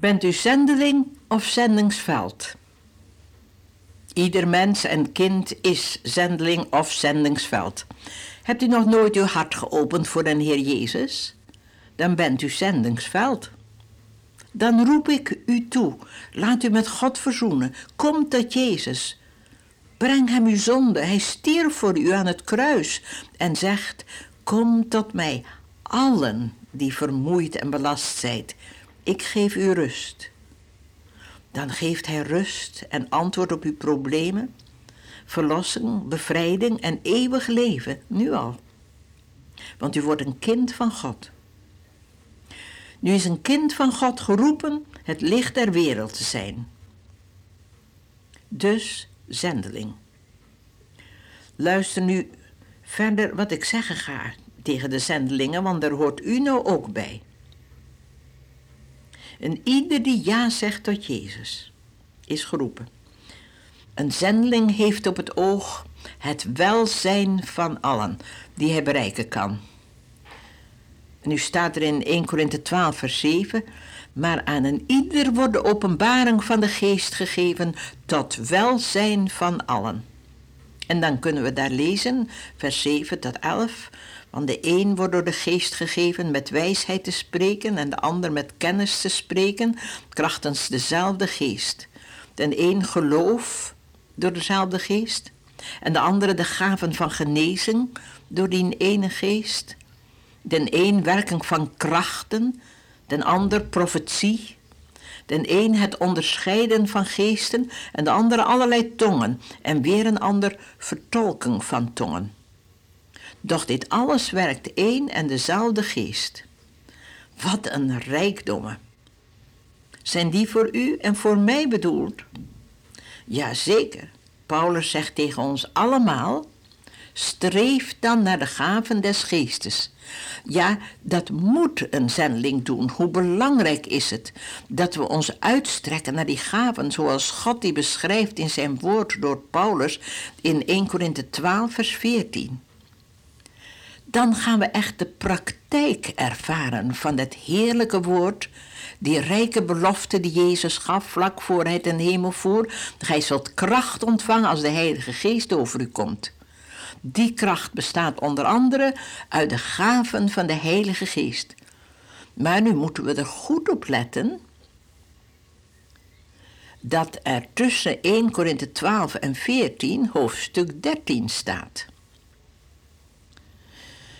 Bent u zendeling of zendingsveld? Ieder mens en kind is zendeling of zendingsveld. Hebt u nog nooit uw hart geopend voor de Heer Jezus? Dan bent u zendingsveld. Dan roep ik u toe, laat u met God verzoenen. Kom tot Jezus. Breng hem uw zonde. Hij stierf voor u aan het kruis en zegt: Kom tot mij, allen die vermoeid en belast zijt ik geef u rust. Dan geeft hij rust en antwoord op uw problemen, verlossing, bevrijding en eeuwig leven, nu al. Want u wordt een kind van God. Nu is een kind van God geroepen het licht der wereld te zijn. Dus zendeling. Luister nu verder wat ik zeggen ga tegen de zendelingen, want daar hoort u nou ook bij. En ieder die ja zegt tot Jezus is geroepen. Een zendeling heeft op het oog het welzijn van allen die hij bereiken kan. nu staat er in 1 Korinthe 12, vers 7. Maar aan een ieder wordt de openbaring van de geest gegeven tot welzijn van allen. En dan kunnen we daar lezen, vers 7 tot 11. Want de een wordt door de geest gegeven met wijsheid te spreken en de ander met kennis te spreken, krachtens dezelfde geest. De een geloof door dezelfde geest en de andere de gaven van genezing door die ene geest. De een werking van krachten, de ander profetie, de een het onderscheiden van geesten en de andere allerlei tongen en weer een ander vertolking van tongen. Doch dit alles werkt één en dezelfde geest. Wat een rijkdommen. Zijn die voor u en voor mij bedoeld? Jazeker. Paulus zegt tegen ons allemaal: streef dan naar de gaven des geestes. Ja, dat moet een zendeling doen. Hoe belangrijk is het dat we ons uitstrekken naar die gaven zoals God die beschrijft in zijn woord door Paulus in 1 Korinthe 12 vers 14 dan gaan we echt de praktijk ervaren van het heerlijke woord, die rijke belofte die Jezus gaf vlak voor hij ten hemel voer. Gij zult kracht ontvangen als de Heilige Geest over u komt. Die kracht bestaat onder andere uit de gaven van de Heilige Geest. Maar nu moeten we er goed op letten dat er tussen 1 Korinthe 12 en 14 hoofdstuk 13 staat.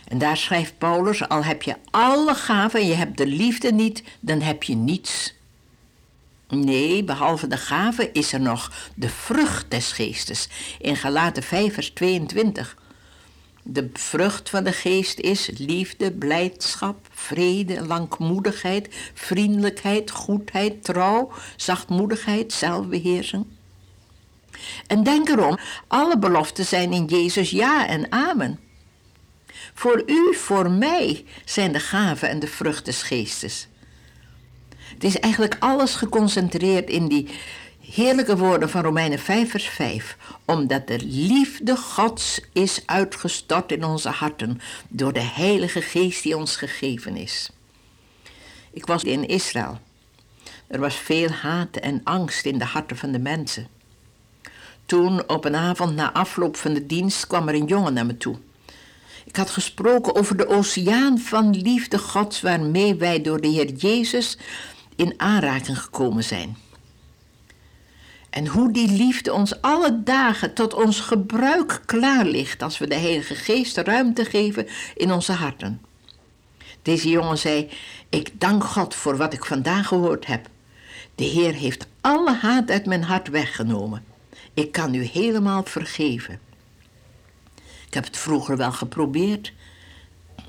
En daar schrijft Paulus: Al heb je alle gaven en je hebt de liefde niet, dan heb je niets. Nee, behalve de gaven is er nog de vrucht des geestes. In Galaten 5, vers 22. De vrucht van de geest is liefde, blijdschap, vrede, langmoedigheid, vriendelijkheid, goedheid, trouw, zachtmoedigheid, zelfbeheersing. En denk erom, alle beloften zijn in Jezus ja en amen. Voor u, voor mij zijn de gaven en de vrucht des geestes. Het is eigenlijk alles geconcentreerd in die heerlijke woorden van Romeinen 5, vers 5. Omdat de liefde Gods is uitgestort in onze harten door de Heilige Geest die ons gegeven is. Ik was in Israël. Er was veel haat en angst in de harten van de mensen. Toen, op een avond na afloop van de dienst, kwam er een jongen naar me toe. Ik had gesproken over de oceaan van liefde Gods waarmee wij door de Heer Jezus in aanraking gekomen zijn. En hoe die liefde ons alle dagen tot ons gebruik klaar ligt als we de Heilige Geest ruimte geven in onze harten. Deze jongen zei: Ik dank God voor wat ik vandaag gehoord heb. De Heer heeft alle haat uit mijn hart weggenomen. Ik kan u helemaal vergeven. Ik heb het vroeger wel geprobeerd,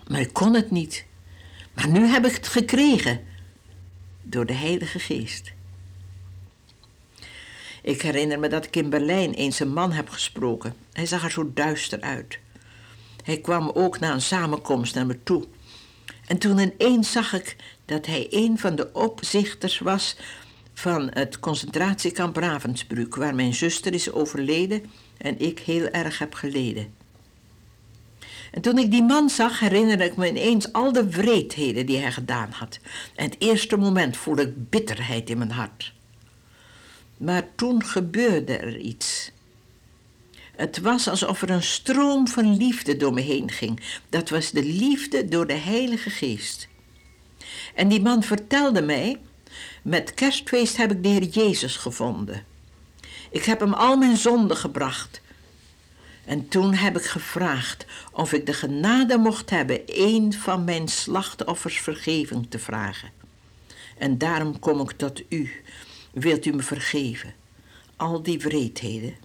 maar ik kon het niet. Maar nu heb ik het gekregen door de Heilige Geest. Ik herinner me dat ik in Berlijn eens een man heb gesproken. Hij zag er zo duister uit. Hij kwam ook na een samenkomst naar me toe. En toen ineens zag ik dat hij een van de opzichters was van het concentratiekamp Ravensbrück, waar mijn zuster is overleden en ik heel erg heb geleden. En toen ik die man zag, herinnerde ik me ineens al de wreedheden die hij gedaan had. En het eerste moment voelde ik bitterheid in mijn hart. Maar toen gebeurde er iets. Het was alsof er een stroom van liefde door me heen ging. Dat was de liefde door de Heilige Geest. En die man vertelde mij: Met kerstfeest heb ik de Heer Jezus gevonden. Ik heb hem al mijn zonden gebracht. En toen heb ik gevraagd of ik de genade mocht hebben een van mijn slachtoffers vergeving te vragen. En daarom kom ik tot u. Wilt u me vergeven? Al die wreedheden.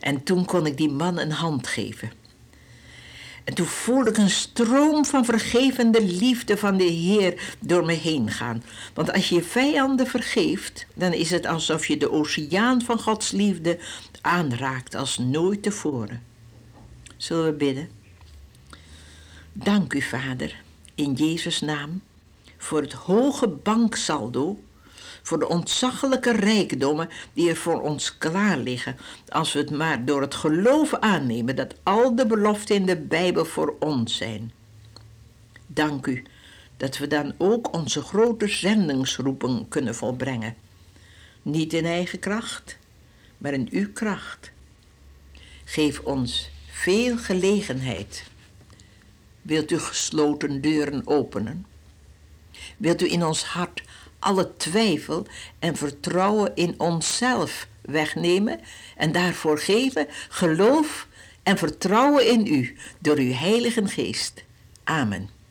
En toen kon ik die man een hand geven. En toen voelde ik een stroom van vergevende liefde van de Heer door me heen gaan. Want als je je vijanden vergeeft, dan is het alsof je de oceaan van Gods liefde aanraakt als nooit tevoren. Zullen we bidden? Dank u, Vader, in Jezus' naam, voor het hoge banksaldo voor de ontzaglijke rijkdommen die er voor ons klaar liggen, als we het maar door het geloof aannemen dat al de beloften in de Bijbel voor ons zijn. Dank u dat we dan ook onze grote zendingsroeping kunnen volbrengen. Niet in eigen kracht, maar in uw kracht. Geef ons veel gelegenheid. Wilt u gesloten deuren openen? Wilt u in ons hart alle twijfel en vertrouwen in onszelf wegnemen en daarvoor geven geloof en vertrouwen in u door uw Heilige Geest. Amen.